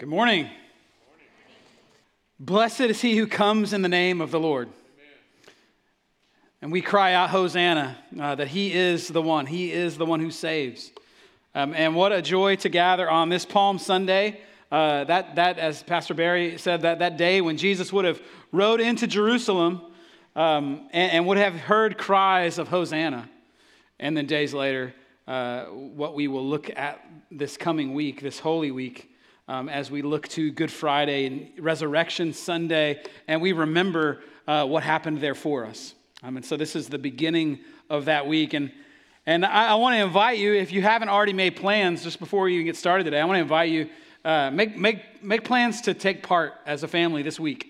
Good morning. Blessed is he who comes in the name of the Lord. And we cry out, Hosanna, uh, that he is the one. He is the one who saves. Um, and what a joy to gather on this Palm Sunday. Uh, that, that, as Pastor Barry said, that, that day when Jesus would have rode into Jerusalem um, and, and, would have heard cries of Hosanna. And then days later, uh, what we will look at this coming week, this Holy Week, um, as we look to Good Friday and Resurrection Sunday, and we remember uh, what happened there for us. Um, and so this is the beginning of that week. And, and I, I want to invite you, if you haven't already made plans just before you get started today, I want to invite you, uh, make, make, make plans to take part as a family this week.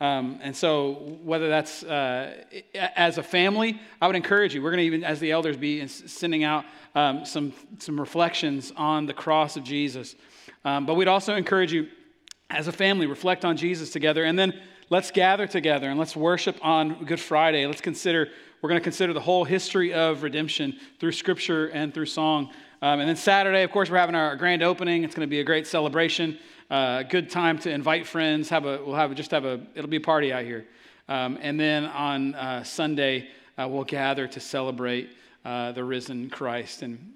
Um, and so, whether that's uh, as a family, I would encourage you. We're going to even, as the elders, be sending out um, some, some reflections on the cross of Jesus. Um, but we'd also encourage you, as a family, reflect on Jesus together, and then let's gather together and let's worship on Good Friday. Let's consider, we're going to consider the whole history of redemption through Scripture and through song. Um, and then Saturday, of course, we're having our grand opening. It's going to be a great celebration. Uh, good time to invite friends. Have a, we'll have just have a, it'll be a party out here. Um, and then on uh, Sunday, uh, we'll gather to celebrate uh, the risen Christ. And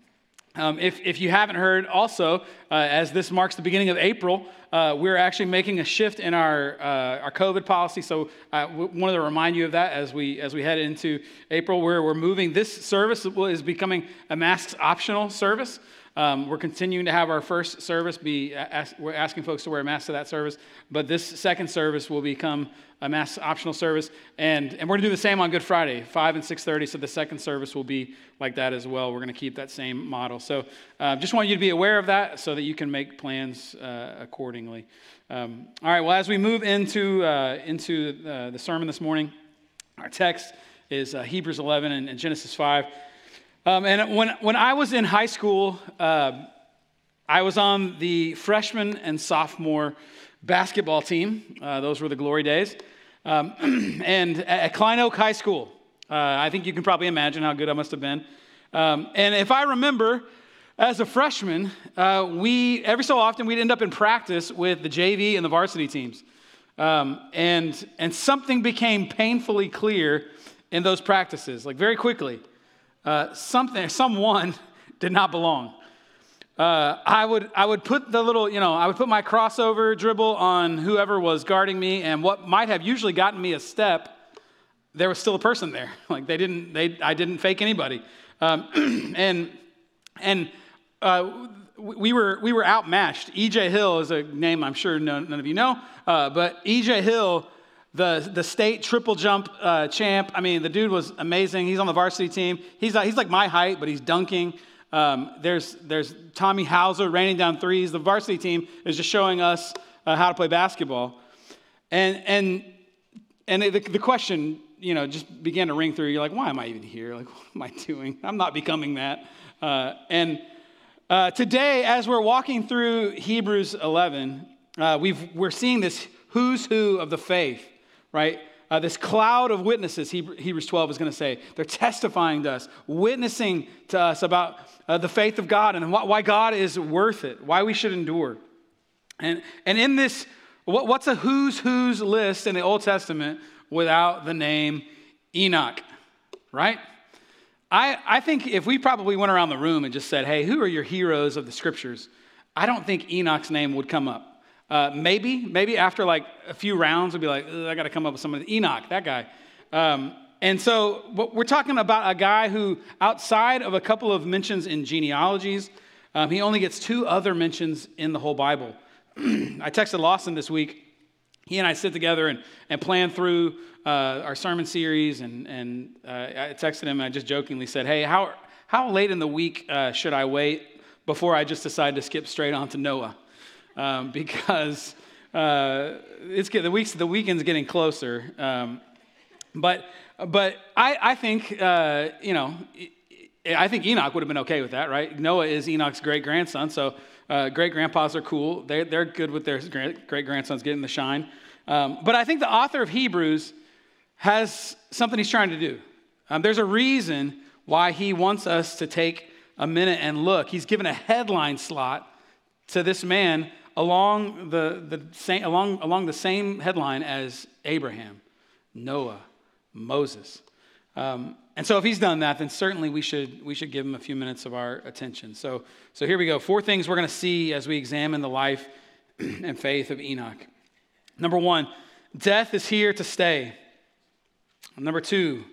um, if, if you haven't heard, also, uh, as this marks the beginning of April, uh, we're actually making a shift in our, uh, our COVID policy. So I w- wanted to remind you of that as we, as we head into April, where we're moving. This service is becoming a masks optional service. Um, we're continuing to have our first service be, ask, we're asking folks to wear masks to that service, but this second service will become a mask optional service. And, and we're going to do the same on Good Friday, 5 and 6.30, so the second service will be like that as well. We're going to keep that same model. So uh, just want you to be aware of that so that you can make plans uh, accordingly. Um, all right, well, as we move into, uh, into uh, the sermon this morning, our text is uh, Hebrews 11 and, and Genesis 5. Um, and when, when I was in high school, uh, I was on the freshman and sophomore basketball team. Uh, those were the glory days. Um, and at Klein Oak High School, uh, I think you can probably imagine how good I must have been. Um, and if I remember, as a freshman, uh, we every so often we'd end up in practice with the JV and the varsity teams. Um, and, and something became painfully clear in those practices, like very quickly uh, something, someone did not belong. Uh, I, would, I would put the little, you know, I would put my crossover dribble on whoever was guarding me, and what might have usually gotten me a step, there was still a person there. Like they didn't, they, I didn't fake anybody. Um, and and uh, we were we were outmatched. EJ Hill is a name I'm sure none, none of you know, uh, but EJ Hill the, the state triple jump uh, champ. I mean, the dude was amazing. He's on the varsity team. He's, uh, he's like my height, but he's dunking. Um, there's, there's Tommy Hauser raining down threes. The varsity team is just showing us uh, how to play basketball. And, and, and the, the question, you know, just began to ring through. You're like, why am I even here? Like, what am I doing? I'm not becoming that. Uh, and uh, today, as we're walking through Hebrews 11, uh, we've, we're seeing this who's who of the faith right? Uh, this cloud of witnesses, Hebrews 12 is going to say, they're testifying to us, witnessing to us about uh, the faith of God and why God is worth it, why we should endure. And, and in this, what, what's a who's who's list in the Old Testament without the name Enoch, right? I, I think if we probably went around the room and just said, hey, who are your heroes of the scriptures? I don't think Enoch's name would come up. Uh, maybe, maybe after like a few rounds, we'll be like, I got to come up with someone. Enoch, that guy. Um, and so we're talking about a guy who, outside of a couple of mentions in genealogies, um, he only gets two other mentions in the whole Bible. I texted Lawson this week. He and I sit together and, and plan through uh, our sermon series. And, and uh, I texted him and I just jokingly said, Hey, how, how late in the week uh, should I wait before I just decide to skip straight on to Noah? Um, because uh, it's the weeks the weekend's getting closer. Um, but but I, I think uh, you know I think Enoch would have been okay with that, right? Noah is Enoch's great grandson, so uh, great grandpas are cool. They, they're good with their great grandsons getting the shine. Um, but I think the author of Hebrews has something he's trying to do. Um, there's a reason why he wants us to take a minute and look. He's given a headline slot to this man along the, the same, along, along the same headline as Abraham, Noah, Moses. Um, and so if he's done that, then certainly we should, we should give him a few minutes of our attention. So, so here we go. Four things we're going to see as we examine the life and faith of Enoch. Number one, death is here to stay. Number two,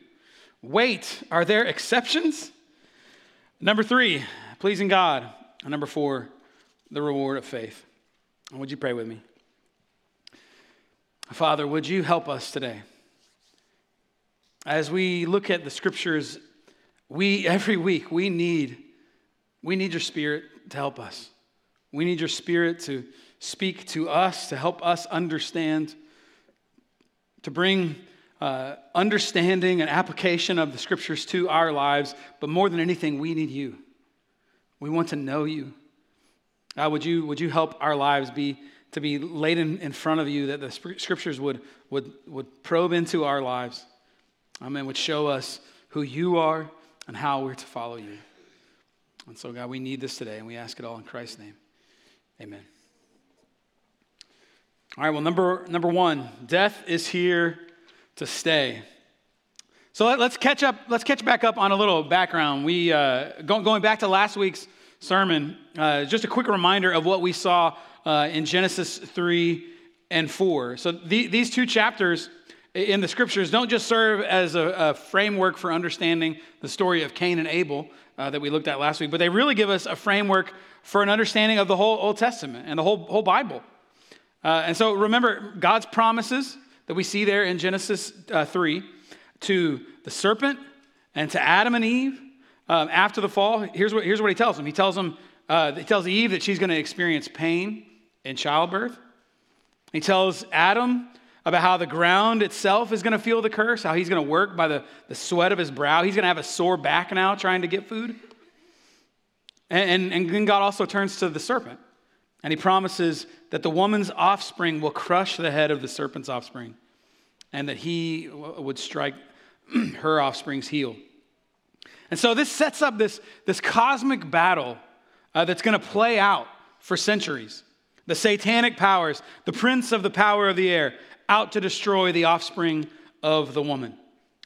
wait, are there exceptions? Number three, pleasing God. And number four, the reward of faith. Would you pray with me? Father, would you help us today? As we look at the scriptures, we every week we need we need your spirit to help us. We need your spirit to speak to us, to help us understand, to bring uh, understanding and application of the scriptures to our lives. But more than anything, we need you. We want to know you. God, would you, would you help our lives be to be laid in, in front of you that the scriptures would, would, would probe into our lives? Amen. Would show us who you are and how we're to follow you. And so, God, we need this today, and we ask it all in Christ's name. Amen. All right, well, number, number one, death is here to stay. So let, us catch up, let's catch back up on a little background. We, uh, go, going back to last week's sermon, uh, just a quick reminder of what we saw uh, in Genesis 3 and 4. So the, these two chapters in the scriptures don't just serve as a, a framework for understanding the story of Cain and Abel uh, that we looked at last week, but they really give us a framework for an understanding of the whole Old Testament and the whole, whole Bible. Uh, and so remember God's promises that we see there in Genesis uh, 3 to the serpent and to Adam and Eve um, after the fall. Here's what, here's what he tells them. He tells them, uh, he tells Eve that she's going to experience pain in childbirth. He tells Adam about how the ground itself is going to feel the curse, how he's going to work by the, the sweat of his brow. He's going to have a sore back now trying to get food. And, and then God also turns to the serpent and he promises that the woman's offspring will crush the head of the serpent's offspring and that he would strike her offspring's heel. And so this sets up this, this cosmic battle uh, that's going to play out for centuries. The satanic powers, the prince of the power of the air, out to destroy the offspring of the woman.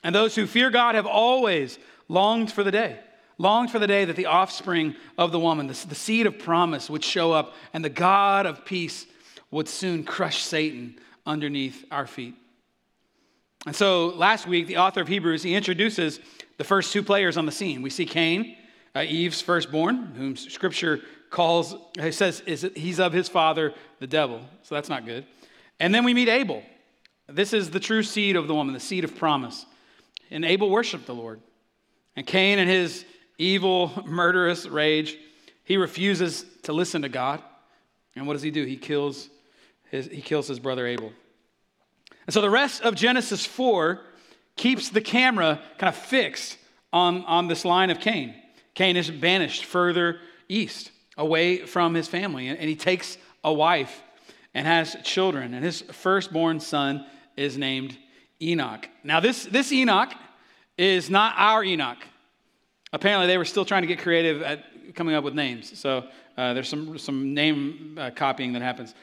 And those who fear God have always longed for the day longed for the day that the offspring of the woman, the, the seed of promise, would show up and the God of peace would soon crush Satan underneath our feet. And so last week, the author of Hebrews, he introduces the first two players on the scene. We see Cain, uh, Eve's firstborn, whom scripture calls, says is, he's of his father, the devil. So that's not good. And then we meet Abel. This is the true seed of the woman, the seed of promise. And Abel worshiped the Lord. And Cain in his evil, murderous rage. He refuses to listen to God. And what does he do? He kills his, he kills his brother Abel. And so the rest of Genesis 4 keeps the camera kind of fixed on, on this line of Cain. Cain is banished further east, away from his family, and, he takes a wife and has children. And his firstborn son is named Enoch. Now, this, this Enoch is not our Enoch apparently they were still trying to get creative at coming up with names. So uh, there's some, some name uh, copying that happens.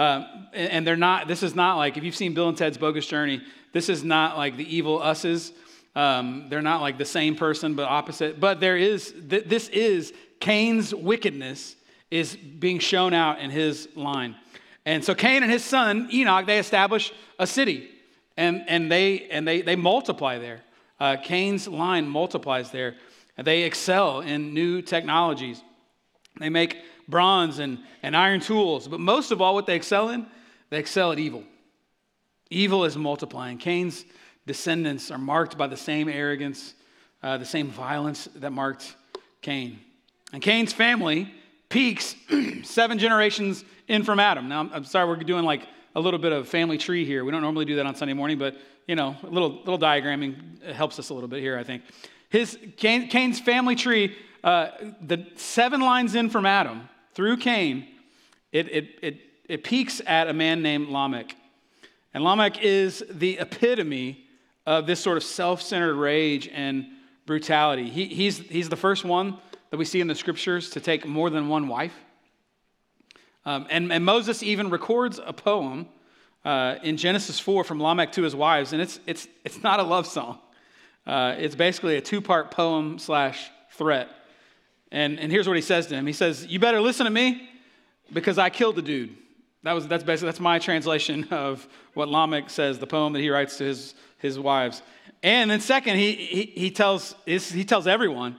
Uh, and they're not, this is not like, if you've seen Bill and Ted's Bogus Journey, this is not like the evil us's. Um, they're not like the same person, but opposite. But there is, th- this is Cain's wickedness is being shown out in his line. And so Cain and his son, Enoch, they establish a city and, and, they, and they, they multiply there. Uh, Cain's line multiplies there. They excel in new technologies. They make bronze and, and iron tools. But most of all, what they excel in, they excel at evil. Evil is multiplying. Cain's descendants are marked by the same arrogance, uh, the same violence that marked Cain. And Cain's family peaks seven generations in from Adam. Now, I'm sorry, we're doing like a little bit of family tree here. We don't normally do that on Sunday morning, but you know, a little, little diagramming helps us a little bit here, I think. His, Cain, Cain's family tree, uh, the seven lines in from Adam through Cain, it, it, it, it peaks at a man named Lamech. And Lamech is the epitome of this sort of self centered rage and brutality. He, he's, he's the first one that we see in the scriptures to take more than one wife. Um, and, and Moses even records a poem uh, in Genesis 4 from Lamech to his wives, and it's, it's, it's not a love song. Uh, it's basically a two part poem slash threat. And, and here's what he says to him He says, You better listen to me because I killed the dude. That was, that's basically that's my translation of what Lamech says, the poem that he writes to his, his wives. And then second, he, he, he, tells, he tells everyone,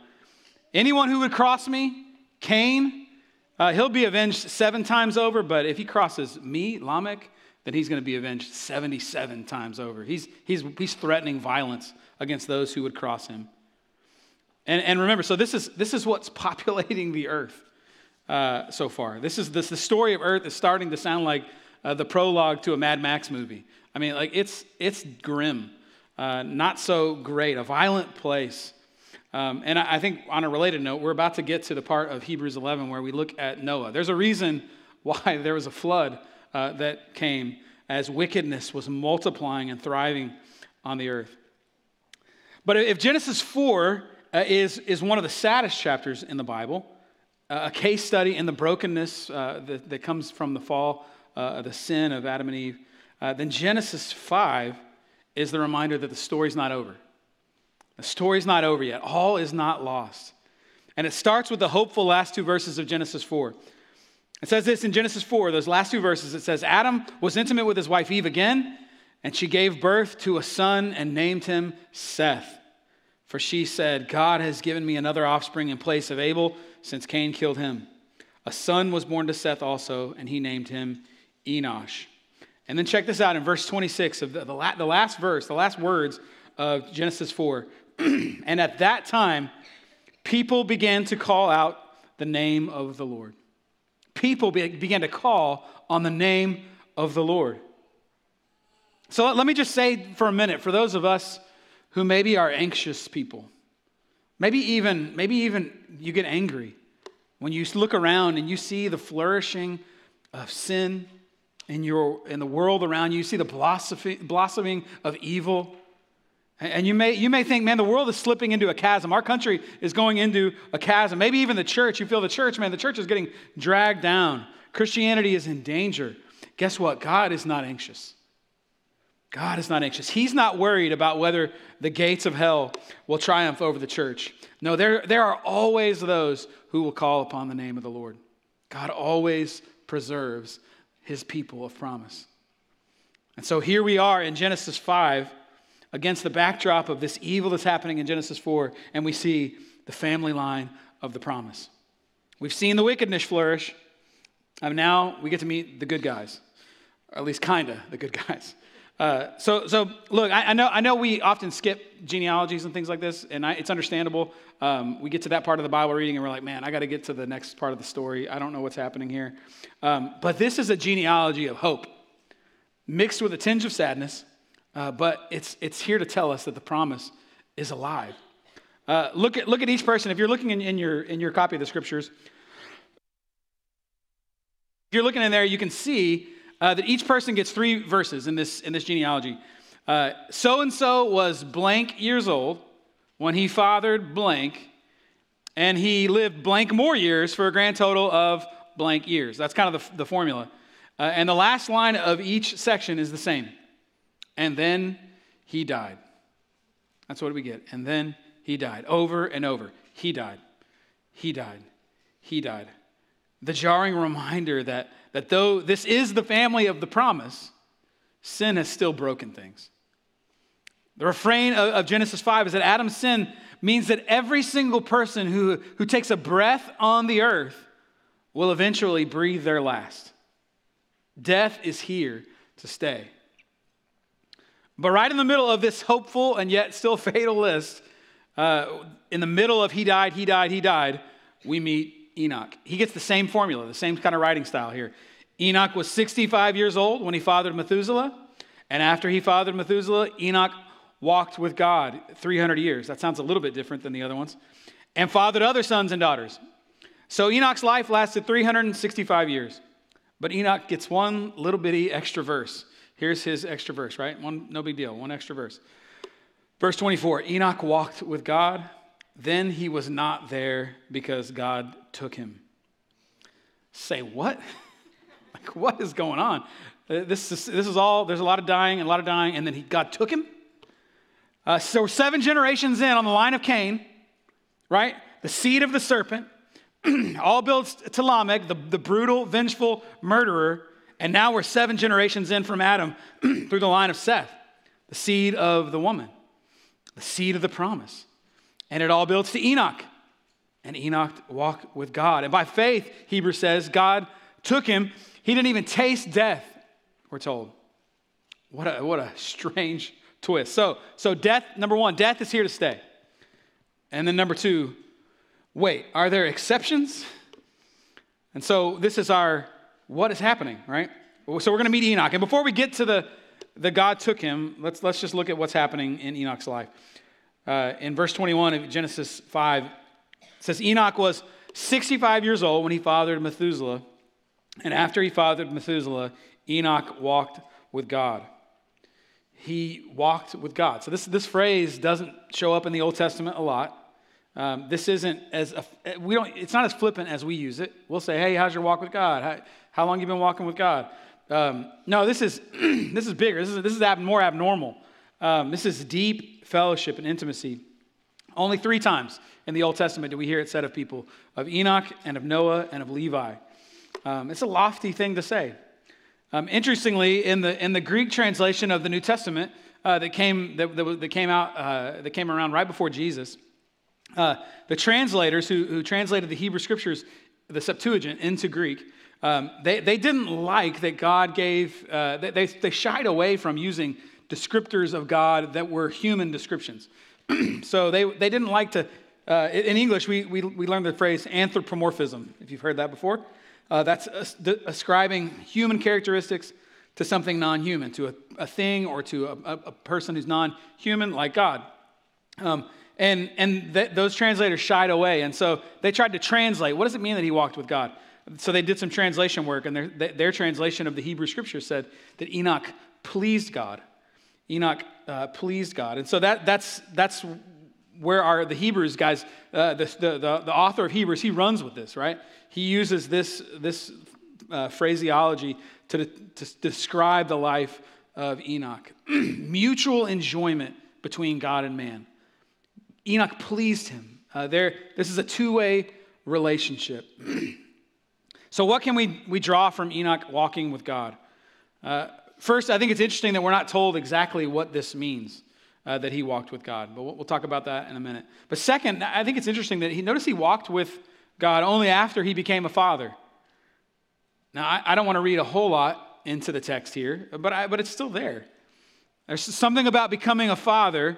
anyone who would cross me, Cain, uh, he'll be avenged seven times over, but if he crosses me, Lamech, then he's going to be avenged 77 times over. He's, he's, he's threatening violence against those who would cross him. And, and remember, so this is, this is what's populating the earth uh, so far. This is this, the story of earth is starting to sound like uh, the prologue to a Mad Max movie. I mean, like it's, it's grim, uh, not so great, a violent place. Um, and I, I think on a related note, we're about to get to the part of Hebrews 11 where we look at Noah. There's a reason why there was a flood uh, that came as wickedness was multiplying and thriving on the earth. But if Genesis 4 uh, is, is one of the saddest chapters in the Bible, uh, a case study in the brokenness uh, that, that, comes from the fall, uh, the sin of Adam and Eve, uh, then Genesis 5 is the reminder that the story's not over. The story's not over yet. All is not lost. And it starts with the hopeful last two verses of Genesis 4. It says this in Genesis 4, those last two verses. It says, Adam was intimate with his wife Eve again, and she gave birth to a son and named him Seth. For she said, God has given me another offspring in place of Abel, since Cain killed him. A son was born to Seth also, and he named him Enosh. And then check this out in verse 26 of the, the, la- the last verse, the last words of Genesis 4. and at that time, people began to call out the name of the Lord people began to call on the name of the Lord. So let me just say for a minute, for those of us who maybe are anxious people, maybe even, maybe even you get angry when you look around and you see the flourishing of sin in, your, in the world around you, you see the blossoming of evil. And you may, you may think, man, the world is slipping into a chasm. Our country is going into a chasm. Maybe even the church, you feel the church, man, the church is getting dragged down. Christianity is in danger. Guess what? God is not anxious. God is not anxious. He's not worried about whether the gates of hell will triumph over the church. No, there, there are always those who will call upon the name of the Lord. God always preserves his people of promise. And so here we are in Genesis 5 against the backdrop of this evil that's happening in Genesis 4, and we see the family line of the promise. We've seen the wickedness flourish, and now we get to meet the good guys, or at least kind of the good guys. Uh, so, so look, I, I, know, I know we often skip genealogies and things like this, and I, it's understandable. Um, we get to that part of the Bible reading, and we're like, man, I got to get to the next part of the story. I don't know what's happening here. Um, but this is a genealogy of hope, mixed with a tinge of sadness, uh, but it's, it's here to tell us that the promise is alive. Uh, look, at, look at each person. If you're looking in, in, your, in your copy of the scriptures, if you're looking in there, you can see uh, that each person gets three verses in this, in this genealogy. So and so was blank years old when he fathered blank, and he lived blank more years for a grand total of blank years. That's kind of the, the formula. Uh, and the last line of each section is the same and then he died. That's what we get. And then he died. Over and over. He died. He died. He died. The jarring reminder that, that though this is the family of the promise, sin has still broken things. The refrain of, of Genesis 5 is that Adam's sin means that every single person who, who takes a breath on the earth will eventually breathe their last. Death is here to stay. But right in the middle of this hopeful and yet still fatal list, uh, in the middle of he died, he died, he died, we meet Enoch. He gets the same formula, the same kind of writing style here. Enoch was 65 years old when he fathered Methuselah. And after he fathered Methuselah, Enoch walked with God 300 years. That sounds a little bit different than the other ones. And fathered other sons and daughters. So Enoch's life lasted 365 years. But Enoch gets one little bitty extra verse. Here's his extra verse, right? One, no big deal, one extra verse. Verse 24 Enoch walked with God, then he was not there because God took him. Say what? Like, what is going on? Uh, this is, this is all, there's a lot of dying and a lot of dying, and then he, God took him. Uh, so we're seven generations in on the line of Cain, right? The seed of the serpent, all builds to Lamech, the, the brutal, vengeful murderer. And now we're seven generations in from Adam through the line of Seth, the seed of the woman, the seed of the promise. And it all builds to Enoch. And Enoch walked with God. And by faith, Hebrews says, God took him. He didn't even taste death, we're told. What a, what a strange twist. So, so death, number one, death is here to stay. And then number two, wait, are there exceptions? And so this is our what is happening, right? So we're going to meet Enoch. And before we get to the, the God took him, let's, let's just look at what's happening in Enoch's life. Uh, in verse 21 of Genesis 5, it says, Enoch was 65 years old when he fathered Methuselah. And after he fathered Methuselah, Enoch walked with God he walked with God. So this, this phrase doesn't show up in the Old Testament a lot. Um, this isn't as we don't. It's not as flippant as we use it. We'll say, "Hey, how's your walk with God? How, how long you been walking with God?" Um, no, this is this is bigger. This is this is ab- more abnormal. Um, this is deep fellowship and intimacy. Only three times in the Old Testament do we hear it said of people of Enoch and of Noah and of Levi. Um, it's a lofty thing to say. Um, interestingly, in the, in the Greek translation of the New Testament uh, that, came, that, that, came out, uh, that came around right before Jesus, uh, the translators who, who translated the Hebrew scriptures, the Septuagint, into Greek, um, they, they didn't like that God gave, uh, they, they shied away from using descriptors of God that were human descriptions. so they, they didn't like to, uh, in English, we, we, we learned the phrase anthropomorphism, if you've heard that before. Uh, that's ascribing human characteristics to something non human, to a, a, thing or to a, a person who's non human like God. Um, and and th- those translators shied away. And so they tried to translate what does it mean that he walked with God? So they did some translation work, and their, their translation of the Hebrew scripture said that Enoch pleased God. Enoch uh, pleased God. And so that, that's, that's where are the Hebrews guys, uh, the, the, the, author of Hebrews, he runs with this, right? He uses this, this uh, phraseology to, to describe the life of Enoch. Mutual enjoyment between God and man. Enoch pleased him. Uh, there, this is a two way relationship. so, what can we, we draw from Enoch walking with God? Uh, first, I think it's interesting that we're not told exactly what this means uh, that he walked with God. But we'll, talk about that in a minute. But second, I think it's interesting that he notice he walked with God only after he became a father. Now, I, I don't want to read a whole lot into the text here, but, I, but it's still there. There's something about becoming a father,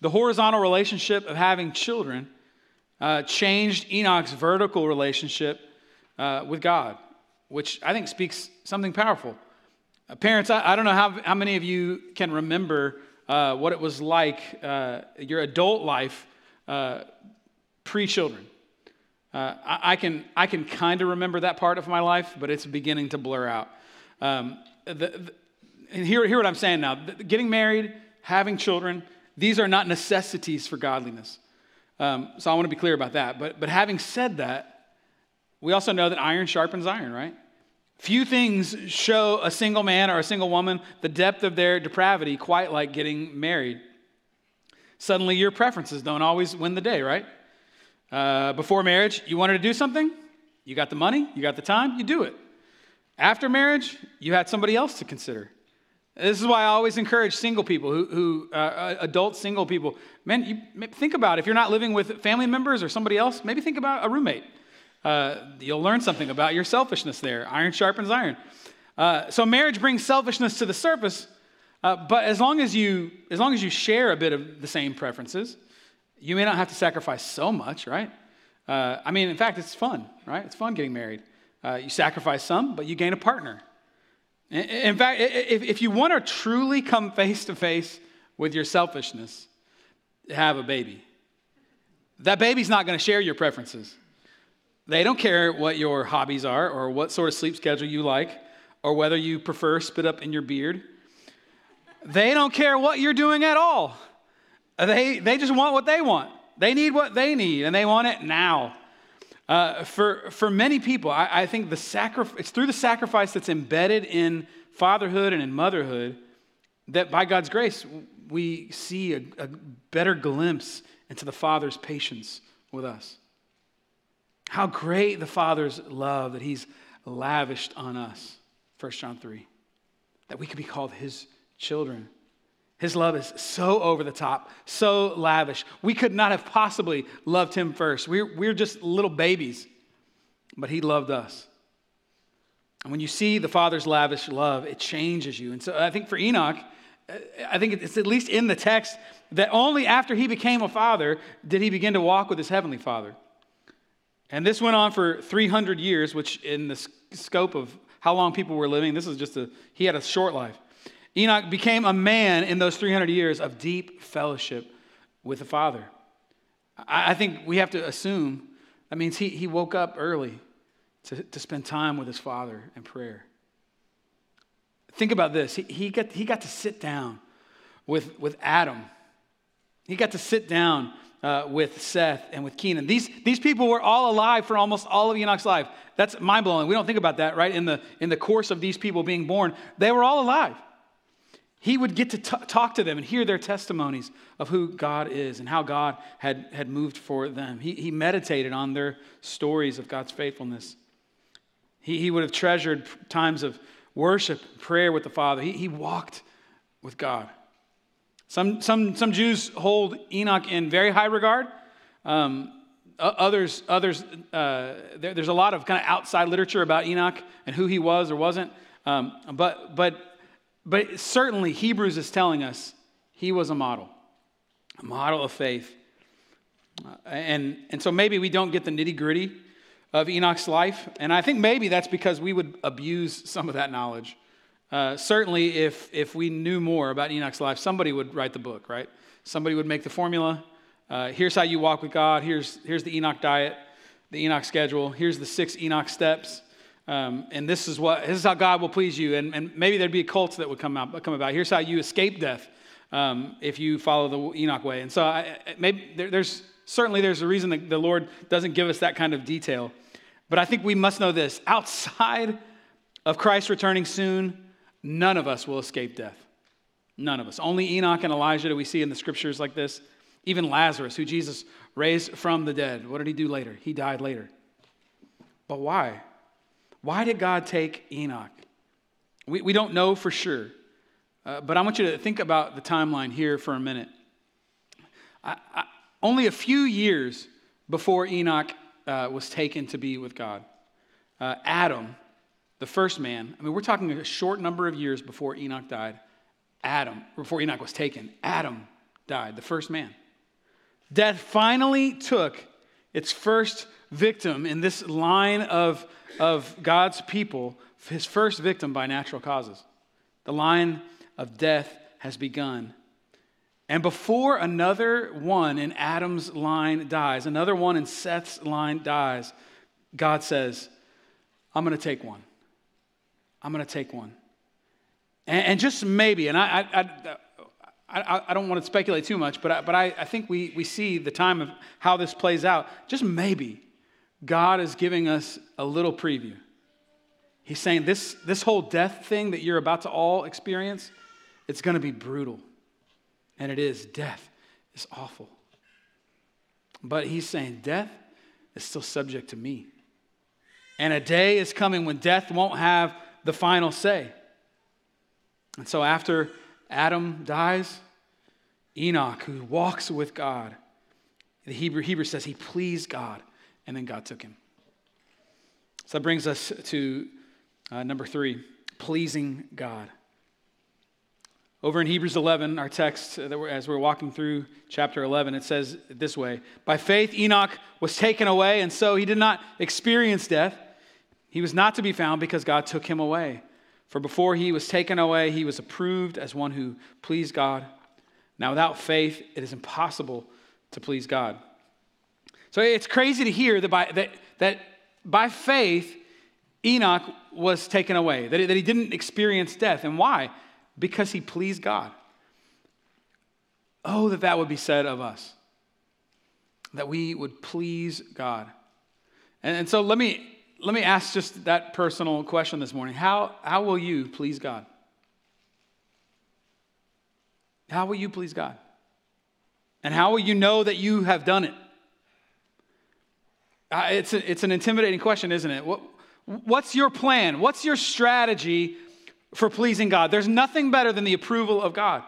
the horizontal relationship of having children, uh, changed Enoch's vertical relationship uh, with God, which I think speaks something powerful. Uh, parents, I, I, don't know how, how many of you can remember uh, what it was like, uh, your adult life uh, pre children. Uh, I, I, can, I can kind of remember that part of my life, but it's beginning to blur out. Um, the, the, and hear, hear what I'm saying now. Getting married, having children, these are not necessities for godliness. Um, so I want to be clear about that. But, but having said that, we also know that iron sharpens iron, right? Few things show a single man or a single woman the depth of their depravity quite like getting married. Suddenly, your preferences don't always win the day, right? Uh, before marriage, you wanted to do something, you got the money, you got the time, you do it. After marriage, you had somebody else to consider. This is why I always encourage single people, who, who uh, uh adult single people. Man, you, think about if you're not living with family members or somebody else, maybe think about a roommate. Uh, you'll learn something about your selfishness there. Iron sharpens iron. Uh, so marriage brings selfishness to the surface, uh, but as long as you as long as you share a bit of the same preferences, you may not have to sacrifice so much, right? Uh, I mean, in fact, it's fun, right? It's fun getting married. Uh, you sacrifice some, but you gain a partner. In fact, if, if you want to truly come face to face with your selfishness, have a baby. That baby's not going to share your preferences. They don't care what your hobbies are or what sort of sleep schedule you like or whether you prefer spit up in your beard. They don't care what you're doing at all. They, they just want what they want. They need what they need and they want it now. Uh, for, for many people, I, I think the sacrifice, it's through the sacrifice that's embedded in fatherhood and in motherhood that by God's grace, we see a, a better glimpse into the Father's patience with us. How great the Father's love that He's lavished on us. 1 John 3. That we could be called His children. His love is so over the top, so lavish. We could not have possibly loved Him first. We're, we're just little babies, but He loved us. And when you see the Father's lavish love, it changes you. And so I think for Enoch, uh, I think it's at least in the text that only after he became a father did he begin to walk with his heavenly father. And this went on for 300 years, which in the scope of how long people were living, this is just a, he had a short life. Enoch became a man in those 300 years of deep fellowship with the Father. I, think we have to assume that means he, he woke up early to, to spend time with his Father in prayer. Think about this. He, he, got, he got to sit down with, with Adam. He got to sit down uh, with Seth and with Kenan. These, these people were all alive for almost all of Enoch's life. That's mind blowing. We don't think about that, right? In the, in the course of these people being born, they were all alive. He would get to t- talk to them and hear their testimonies of who God is and how God had, had moved for them. He, he meditated on their stories of God's faithfulness. He, he would have treasured times of worship, prayer with the Father. He, he walked with God. Some, some, some Jews hold Enoch in very high regard. Um, others, others uh, there, there's a lot of kind of outside literature about Enoch and who he was or wasn't. Um, but, but, but certainly, Hebrews is telling us he was a model, a model of faith. Uh, and, and so maybe we don't get the nitty gritty of Enoch's life. And I think maybe that's because we would abuse some of that knowledge. Uh, certainly, if, if we knew more about Enoch's life, somebody would write the book, right? Somebody would make the formula. Uh, here's how you walk with God. Here's, here's the Enoch diet, the Enoch schedule. Here's the six Enoch steps. Um, and this is what this is how God will please you. And, and maybe there'd be a cult that would come out come about. Here's how you escape death um, if you follow the Enoch way. And so I, maybe there, there's certainly there's a reason that the Lord doesn't give us that kind of detail. But I think we must know this outside of Christ returning soon, none of us will escape death. None of us. Only Enoch and Elijah do we see in the scriptures like this. Even Lazarus, who Jesus raised from the dead, what did he do later? He died later. But why? Why did God take Enoch? We, we don't know for sure. Uh, but I want you to think about the timeline here for a minute. I, I, only a few years before Enoch uh, was taken to be with God. Uh, Adam, the first man, I mean, we're talking a short number of years before Enoch died. Adam, before Enoch was taken, Adam died, the first man. Death finally took its first victim in this line of, of God's people, his first victim by natural causes. The line of death has begun. And before another one in Adam's line dies, another one in Seth's line dies, God says, I'm going to take one. I'm going to take one. And, and just maybe, and I, I, I, I, don't want to speculate too much, but I, but I, I think we, we see the time of how this plays out. Just maybe God is giving us a little preview. He's saying this, this whole death thing that you're about to all experience, it's going to be brutal. And it is. Death is awful. But he's saying death is still subject to me. And a day is coming when death won't have the final say. And so after Adam dies, Enoch, who walks with God, the Hebrew, Hebrew says he pleased God, and then God took him. So that brings us to uh, number three pleasing God. Over in Hebrews 11, our text, uh, as we're walking through chapter 11, it says this way By faith, Enoch was taken away, and so he did not experience death. He was not to be found because God took him away. For before he was taken away, he was approved as one who pleased God. Now, without faith, it is impossible to please God. So it's crazy to hear that by, that, that by faith, Enoch was taken away, that, that he didn't experience death. And why? because he pleased God. Oh, that that would be said of us, that we would please God. And, and so let me, let me ask just that personal question this morning. How, how will you please God? How will you please God? And how will you know that you have done it? Uh, it's, a, it's an intimidating question, isn't it? What, what's your plan? What's your strategy for pleasing God? There's nothing better than the approval of God.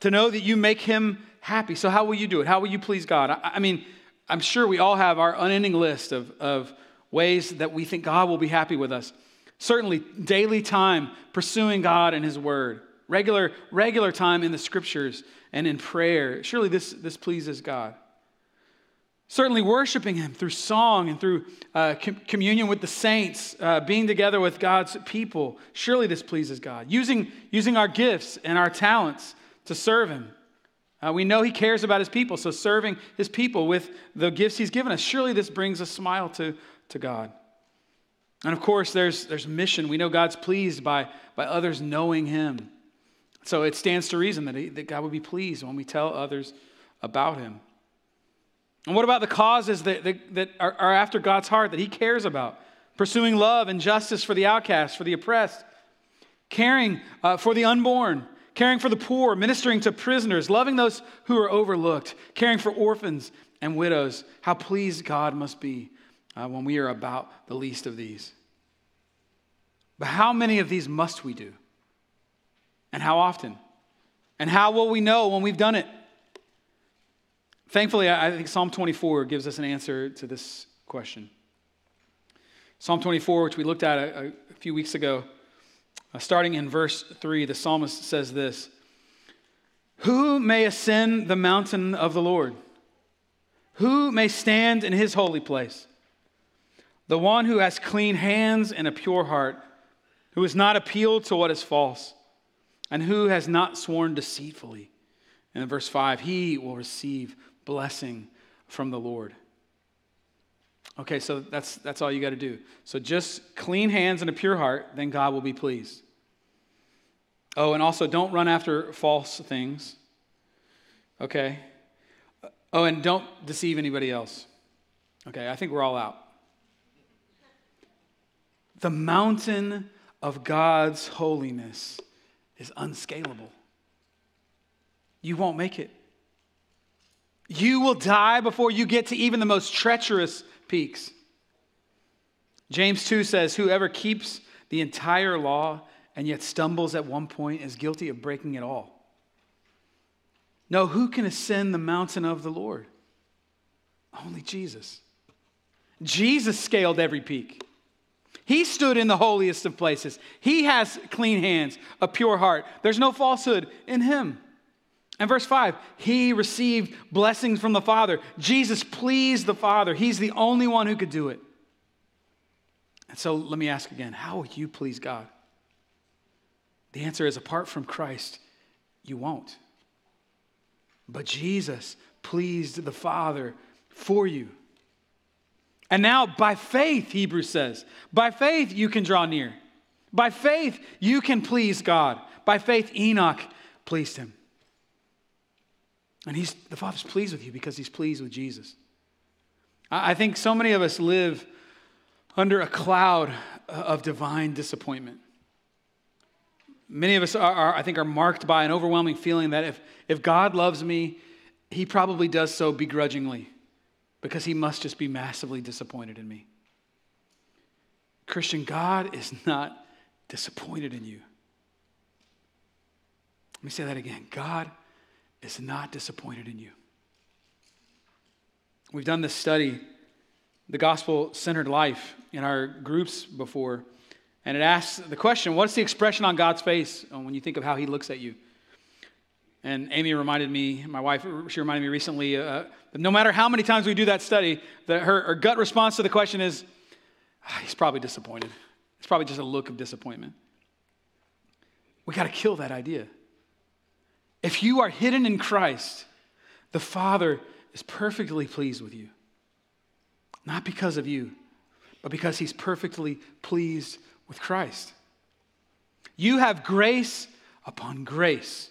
To know that you make Him happy. So, how will you do it? How will you please God? I, I mean, I'm sure we all have our unending list of, of ways that we think God will be happy with us. Certainly, daily time pursuing God and His Word, regular, regular time in the Scriptures and in prayer. Surely this, this pleases God. Certainly, worshiping Him through song and through uh, com- communion with the saints, uh, being together with God's people. Surely this pleases God. Using, using our gifts and our talents to serve Him. Uh, we know He cares about His people, so serving His people with the gifts He's given us, surely this brings a smile to, to God. And of course, there's, there's mission. We know God's pleased by, by others knowing Him. So it stands to reason that, he, that God would be pleased when we tell others about Him. And what about the causes that, that, that are, are, after God's heart that He cares about? Pursuing love and justice for the outcast, for the oppressed, caring uh, for the unborn, caring for the poor, ministering to prisoners, loving those who are overlooked, caring for orphans and widows. How pleased God must be uh, when we are about the least of these. But how many of these must we do? And how often? And how will we know when we've done it? Thankfully, I think Psalm 24 gives us an answer to this question. Psalm 24, which we looked at a, a few weeks ago, uh, starting in verse 3, the psalmist says this Who may ascend the mountain of the Lord? Who may stand in his holy place? The one who has clean hands and a pure heart, who has not appealed to what is false, and who has not sworn deceitfully. And in verse 5, he will receive blessing from the Lord. Okay, so that's, that's all you got to do. So just clean hands and a pure heart, then God will be pleased. Oh, and also don't run after false things. Okay? Oh, and don't deceive anybody else. Okay, I think we're all out. The mountain of God's holiness is unscalable. You won't make it. You will die before you get to even the most treacherous peaks. James 2 says, Whoever keeps the entire law and yet stumbles at one point is guilty of breaking it all. No, who can ascend the mountain of the Lord? Only Jesus. Jesus scaled every peak. He stood in the holiest of places. He has clean hands, a pure heart. There's no falsehood in him. And verse 5, he received blessings from the Father. Jesus pleased the Father. He's the only one who could do it. And so let me ask again how will you please God? The answer is apart from Christ, you won't. But Jesus pleased the Father for you. And now, by faith, Hebrews says, by faith you can draw near. By faith you can please God. By faith, Enoch pleased him. And he's, the Father's pleased with you because he's pleased with Jesus. I think so many of us live under a cloud of divine disappointment. Many of us are, are, I think, are marked by an overwhelming feeling that if, if God loves me, he probably does so begrudgingly because he must just be massively disappointed in me. Christian, God is not disappointed in you. Let me say that again. God is not disappointed in you. We've done this study, the gospel centered life, in our groups before, and it asks the question what's the expression on God's face uh, when you think of how he looks at you? And Amy reminded me, my wife, she reminded me recently uh, no matter how many times we do that study, that her, her gut response to the question is, ah, he's probably disappointed. It's probably just a look of disappointment. We got to kill that idea. If you are hidden in Christ, the Father is perfectly pleased with you. Not because of you, but because He's perfectly pleased with Christ. You have grace upon grace,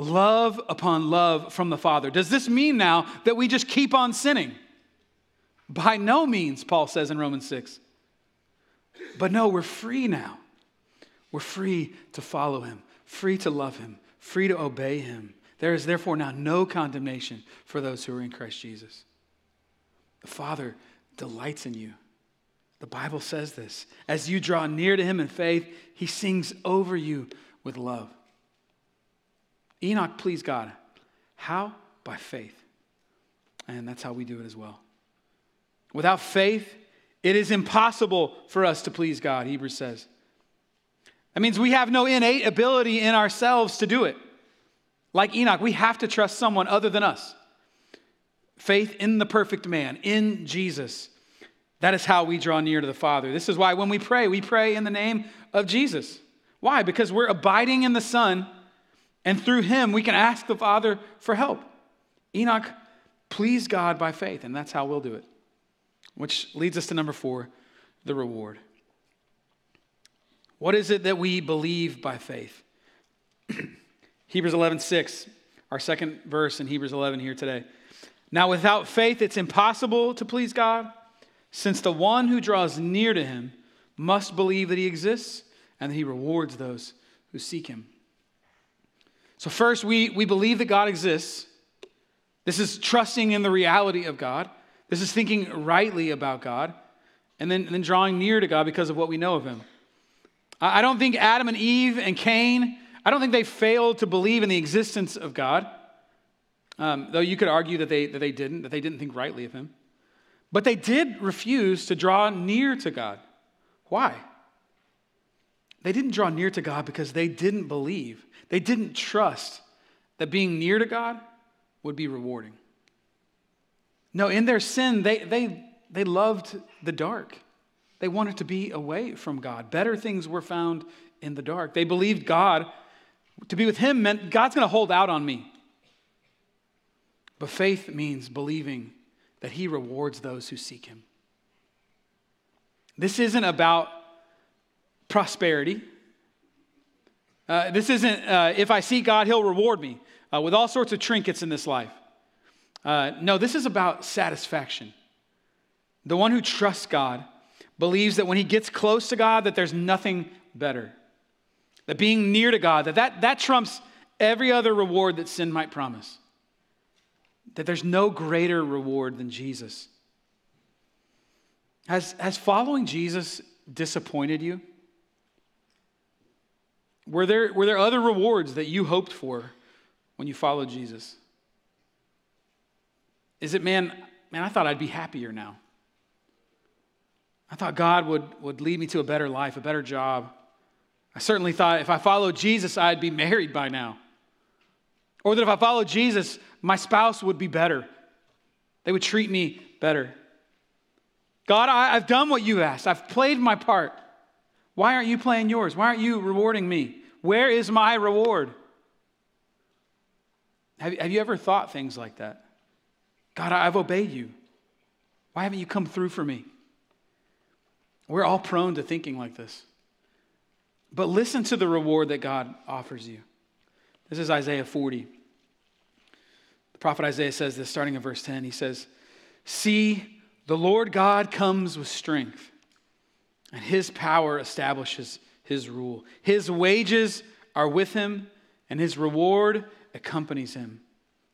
love upon love from the Father. Does this mean now that we just keep on sinning? By no means, Paul says in Romans 6. But no, we're free now. We're free to follow him, free to love him, free to obey him. There is therefore now no condemnation for those who are in Christ Jesus. The Father delights in you. The Bible says this. As you draw near to him in faith, he sings over you with love. Enoch pleased God. How? By faith. And that's how we do it as well. Without faith, it is impossible for us to please God, Hebrews says. That means we have no innate ability in ourselves to do it. Like Enoch, we have to trust someone other than us. Faith in the perfect man, in Jesus. That is how we draw near to the Father. This is why when we pray, we pray in the name of Jesus. Why? Because we're abiding in the Son, and through him we can ask the Father for help. Enoch pleased God by faith, and that's how we'll do it. Which leads us to number four the reward. What is it that we believe by faith? Hebrews 11, 6, our second verse in Hebrews 11 here today. Now, without faith, it's impossible to please God, since the one who draws near to him must believe that he exists and that he rewards those who seek him. So, first, we, we believe that God exists. This is trusting in the reality of God. This is thinking rightly about God and then, and then drawing near to God because of what we know of him. I don't think Adam and Eve and Cain, I don't think they failed to believe in the existence of God. Um, though you could argue that they, that they didn't, that they didn't think rightly of him. But they did refuse to draw near to God. Why? They didn't draw near to God because they didn't believe, they didn't trust that being near to God would be rewarding. No, in their sin, they, they, they loved the dark. They wanted to be away from God. Better things were found in the dark. They believed God, to be with Him meant God's going to hold out on me. But faith means believing that He rewards those who seek Him. This isn't about prosperity. Uh, this isn't, uh, if I seek God, He'll reward me uh, with all sorts of trinkets in this life. Uh, no, this is about satisfaction. The one who trusts God believes that when he gets close to God, that there's nothing better. That being near to God, that, that that trumps every other reward that sin might promise. That there's no greater reward than Jesus. Has, has following Jesus disappointed you? Were there, were there other rewards that you hoped for when you followed Jesus? Is it, man, man, I thought I'd be happier now. I thought God would, would lead me to a better life, a better job. I certainly thought if I followed Jesus, I'd be married by now. Or that if I followed Jesus, my spouse would be better. They would treat me better. God, I, have done what you asked. I've played my part. Why aren't you playing yours? Why aren't you rewarding me? Where is my reward? Have, have you ever thought things like that? God, I've obeyed you. Why haven't you come through for me? We're all prone to thinking like this. But listen to the reward that God offers you. This is Isaiah 40. The prophet Isaiah says this starting in verse 10. He says, See, the Lord God comes with strength, and his power establishes his rule. His wages are with him, and his reward accompanies him.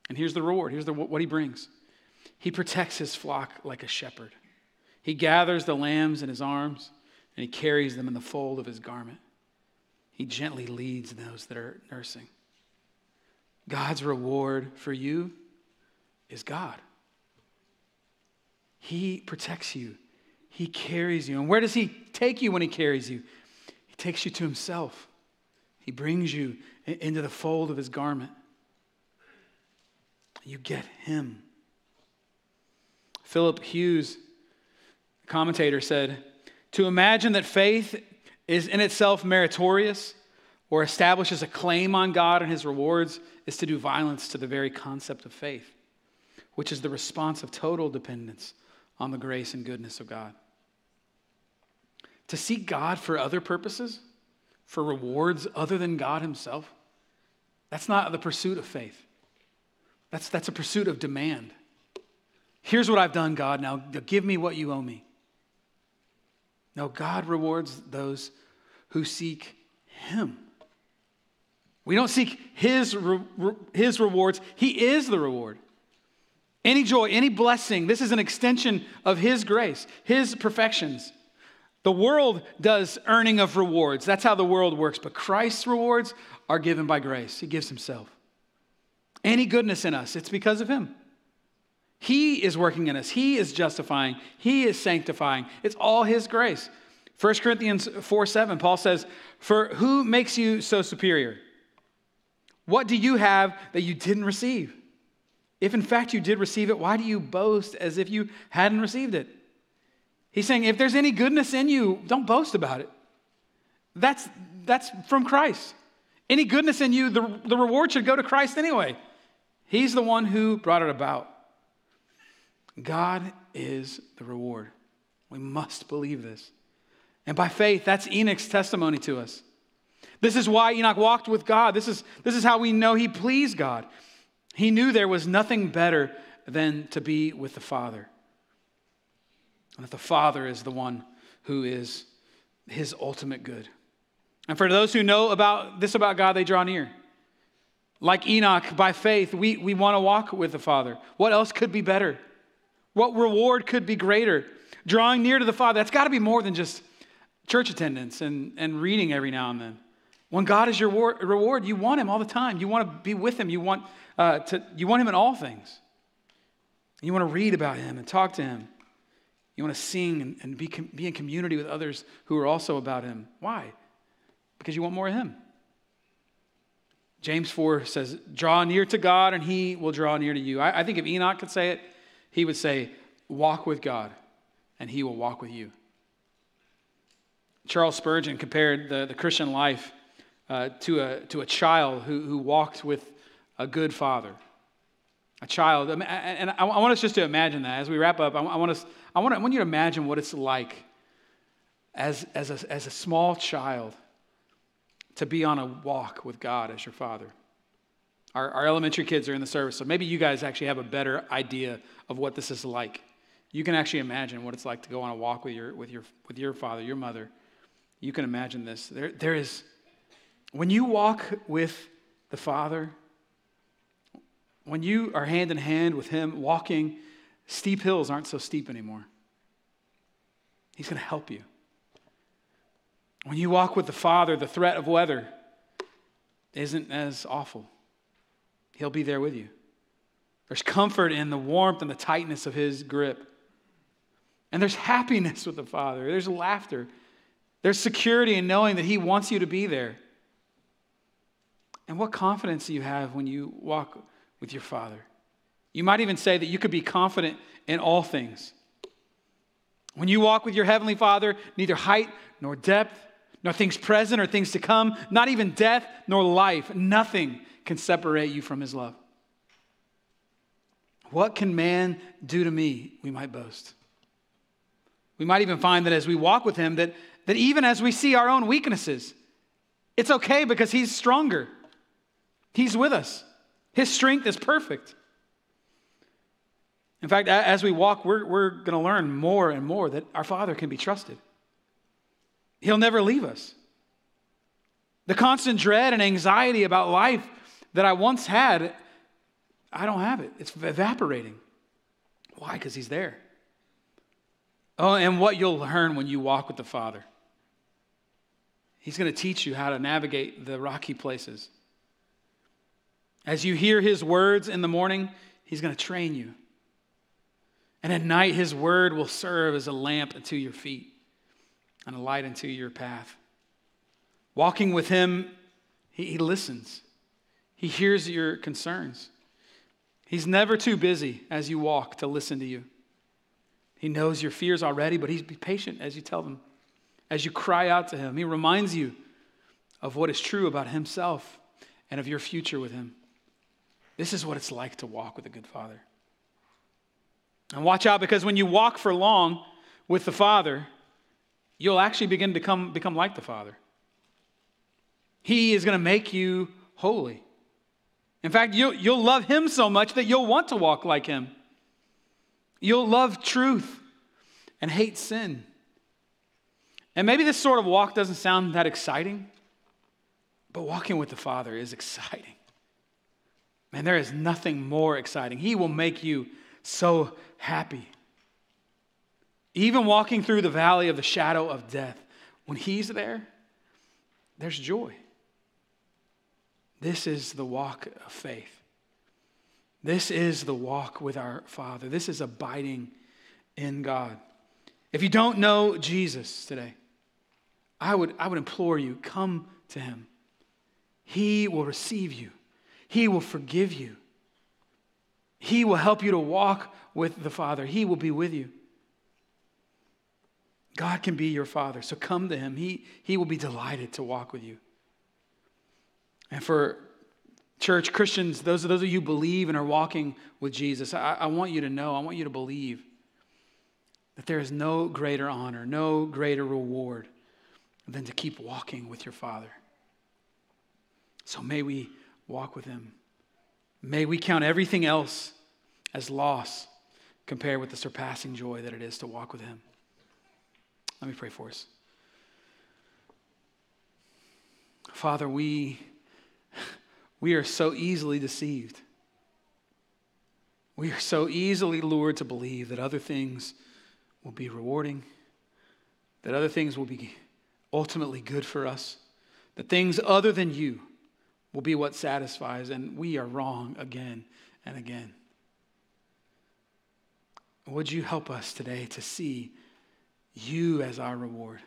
And here's the reward here's the, what he brings he protects his flock like a shepherd. He gathers the lambs in his arms and he carries them in the fold of his garment. He gently leads those that are nursing. God's reward for you is God. He protects you, He carries you. And where does He take you when He carries you? Takes you to Himself, He brings you into the fold of His garment. You get Him. Philip Hughes, commentator, said To imagine that faith is in itself meritorious or establishes a claim on God and his rewards is to do violence to the very concept of faith, which is the response of total dependence on the grace and goodness of God. To seek God for other purposes, for rewards other than God himself, that's not the pursuit of faith. That's, that's a pursuit of demand. Here's what I've done, God. Now give me what you owe me. No, God rewards those who seek Him. We don't seek His, re- his rewards, He is the reward. Any joy, any blessing, this is an extension of His grace, His perfections. The world does earning of rewards. That's how the world works. But Christ's rewards are given by grace. He gives Himself. Any goodness in us, it's because of Him. He is working in us. He is justifying. He is sanctifying. It's all His grace. 1 Corinthians 4 7, Paul says, For who makes you so superior? What do you have that you didn't receive? If in fact you did receive it, why do you boast as if you hadn't received it? He's saying, if there's any goodness in you, don't boast about it. That's, that's from Christ. Any goodness in you, the, the reward should go to Christ anyway. He's the one who brought it about. God is the reward. We must believe this. And by faith, that's Enoch's testimony to us. This is why Enoch walked with God. This is, this is how we know he pleased God. He knew there was nothing better than to be with the Father. And that the Father is the one who is his ultimate good. And for those who know about this about God, they draw near. Like Enoch, by faith, we, we want to walk with the Father. What else could be better? What reward could be greater? Drawing near to the Father, that's got to be more than just church attendance and, and reading every now and then. When God is your reward, you want Him all the time. You want to be with Him. You want, uh, to, you want Him in all things. You want to read about Him and talk to Him. You want to sing and, and be, be in community with others who are also about Him. Why? Because you want more of Him. James 4 says, Draw near to God, and He will draw near to you. I, I think if Enoch could say it, he would say, Walk with God, and He will walk with you. Charles Spurgeon compared the, the Christian life uh, to, a, to a child who, who walked with a good father. A child, and I want us just to imagine that as we wrap up. I want, us, I want, I want you to imagine what it's like as, as, a, as a small child to be on a walk with God as your father. Our, our elementary kids are in the service, so maybe you guys actually have a better idea of what this is like. You can actually imagine what it's like to go on a walk with your, with your, with your father, your mother. You can imagine this. There, there is, when you walk with the Father, when you are hand in hand with Him walking, steep hills aren't so steep anymore. He's going to help you. When you walk with the Father, the threat of weather isn't as awful. He'll be there with you. There's comfort in the warmth and the tightness of His grip. And there's happiness with the Father, there's laughter. There's security in knowing that He wants you to be there. And what confidence do you have when you walk with your Father? You might even say that you could be confident in all things. When you walk with your Heavenly Father, neither height nor depth, nor things present or things to come, not even death nor life, nothing can separate you from His love. What can man do to me? We might boast. We might even find that as we walk with Him, that, that even as we see our own weaknesses, it's okay because He's stronger. He's with us. His strength is perfect. In fact, as we walk, we're, we're going to learn more and more that our Father can be trusted. He'll never leave us. The constant dread and anxiety about life that I once had, I don't have it. It's evaporating. Why? Because He's there. Oh, and what you'll learn when you walk with the Father. He's going to teach you how to navigate the rocky places. As you hear his words in the morning, he's going to train you. And at night, his word will serve as a lamp unto your feet and a light unto your path. Walking with him, he, he listens, he hears your concerns. He's never too busy as you walk to listen to you. He knows your fears already, but he's be patient as you tell them, as you cry out to him. He reminds you of what is true about himself and of your future with him. This is what it's like to walk with a good father. And watch out because when you walk for long with the Father, you'll actually begin to come, become like the Father. He is going to make you holy. In fact, you'll, you'll love Him so much that you'll want to walk like Him. You'll love truth and hate sin. And maybe this sort of walk doesn't sound that exciting, but walking with the Father is exciting. Man, there is nothing more exciting. He will make you so happy. Even walking through the valley of the shadow of death, when He's there, there's joy. This is the walk of faith. This is the walk with our Father. This is abiding in God. If you don't know Jesus today, I would, I would implore you come to Him. He will receive you, He will forgive you, He will help you to walk with the Father, He will be with you. God can be your Father, so come to Him. He, he will be delighted to walk with you. And for church Christians, those, those of you who believe and are walking with Jesus, I, I want you to know, I want you to believe that there is no greater honor, no greater reward than to keep walking with your Father. So may we walk with Him. May we count everything else as loss compared with the surpassing joy that it is to walk with Him. Let me pray for us. Father, we, we are so easily deceived. We are so easily lured to believe that other things will be rewarding, that other things will be ultimately good for us, that things other than you will be what satisfies, and we are wrong again and again. Would you help us today to see you as our reward?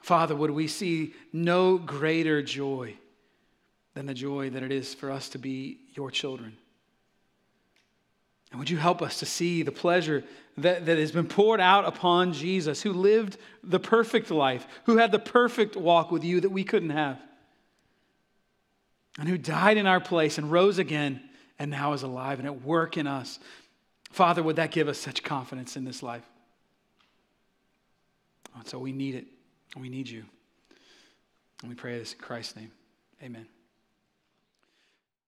Father, would we see no greater joy than the joy that it is for us to be your children? And would you help us to see the pleasure that, that has been poured out upon Jesus, who lived the perfect life, who had the perfect walk with you that we couldn't have, and who died in our place and rose again and now is alive and at work in us. Father, would that give us such confidence in this life? And so we need it. And we need you. And we pray this in Christ's name. Amen.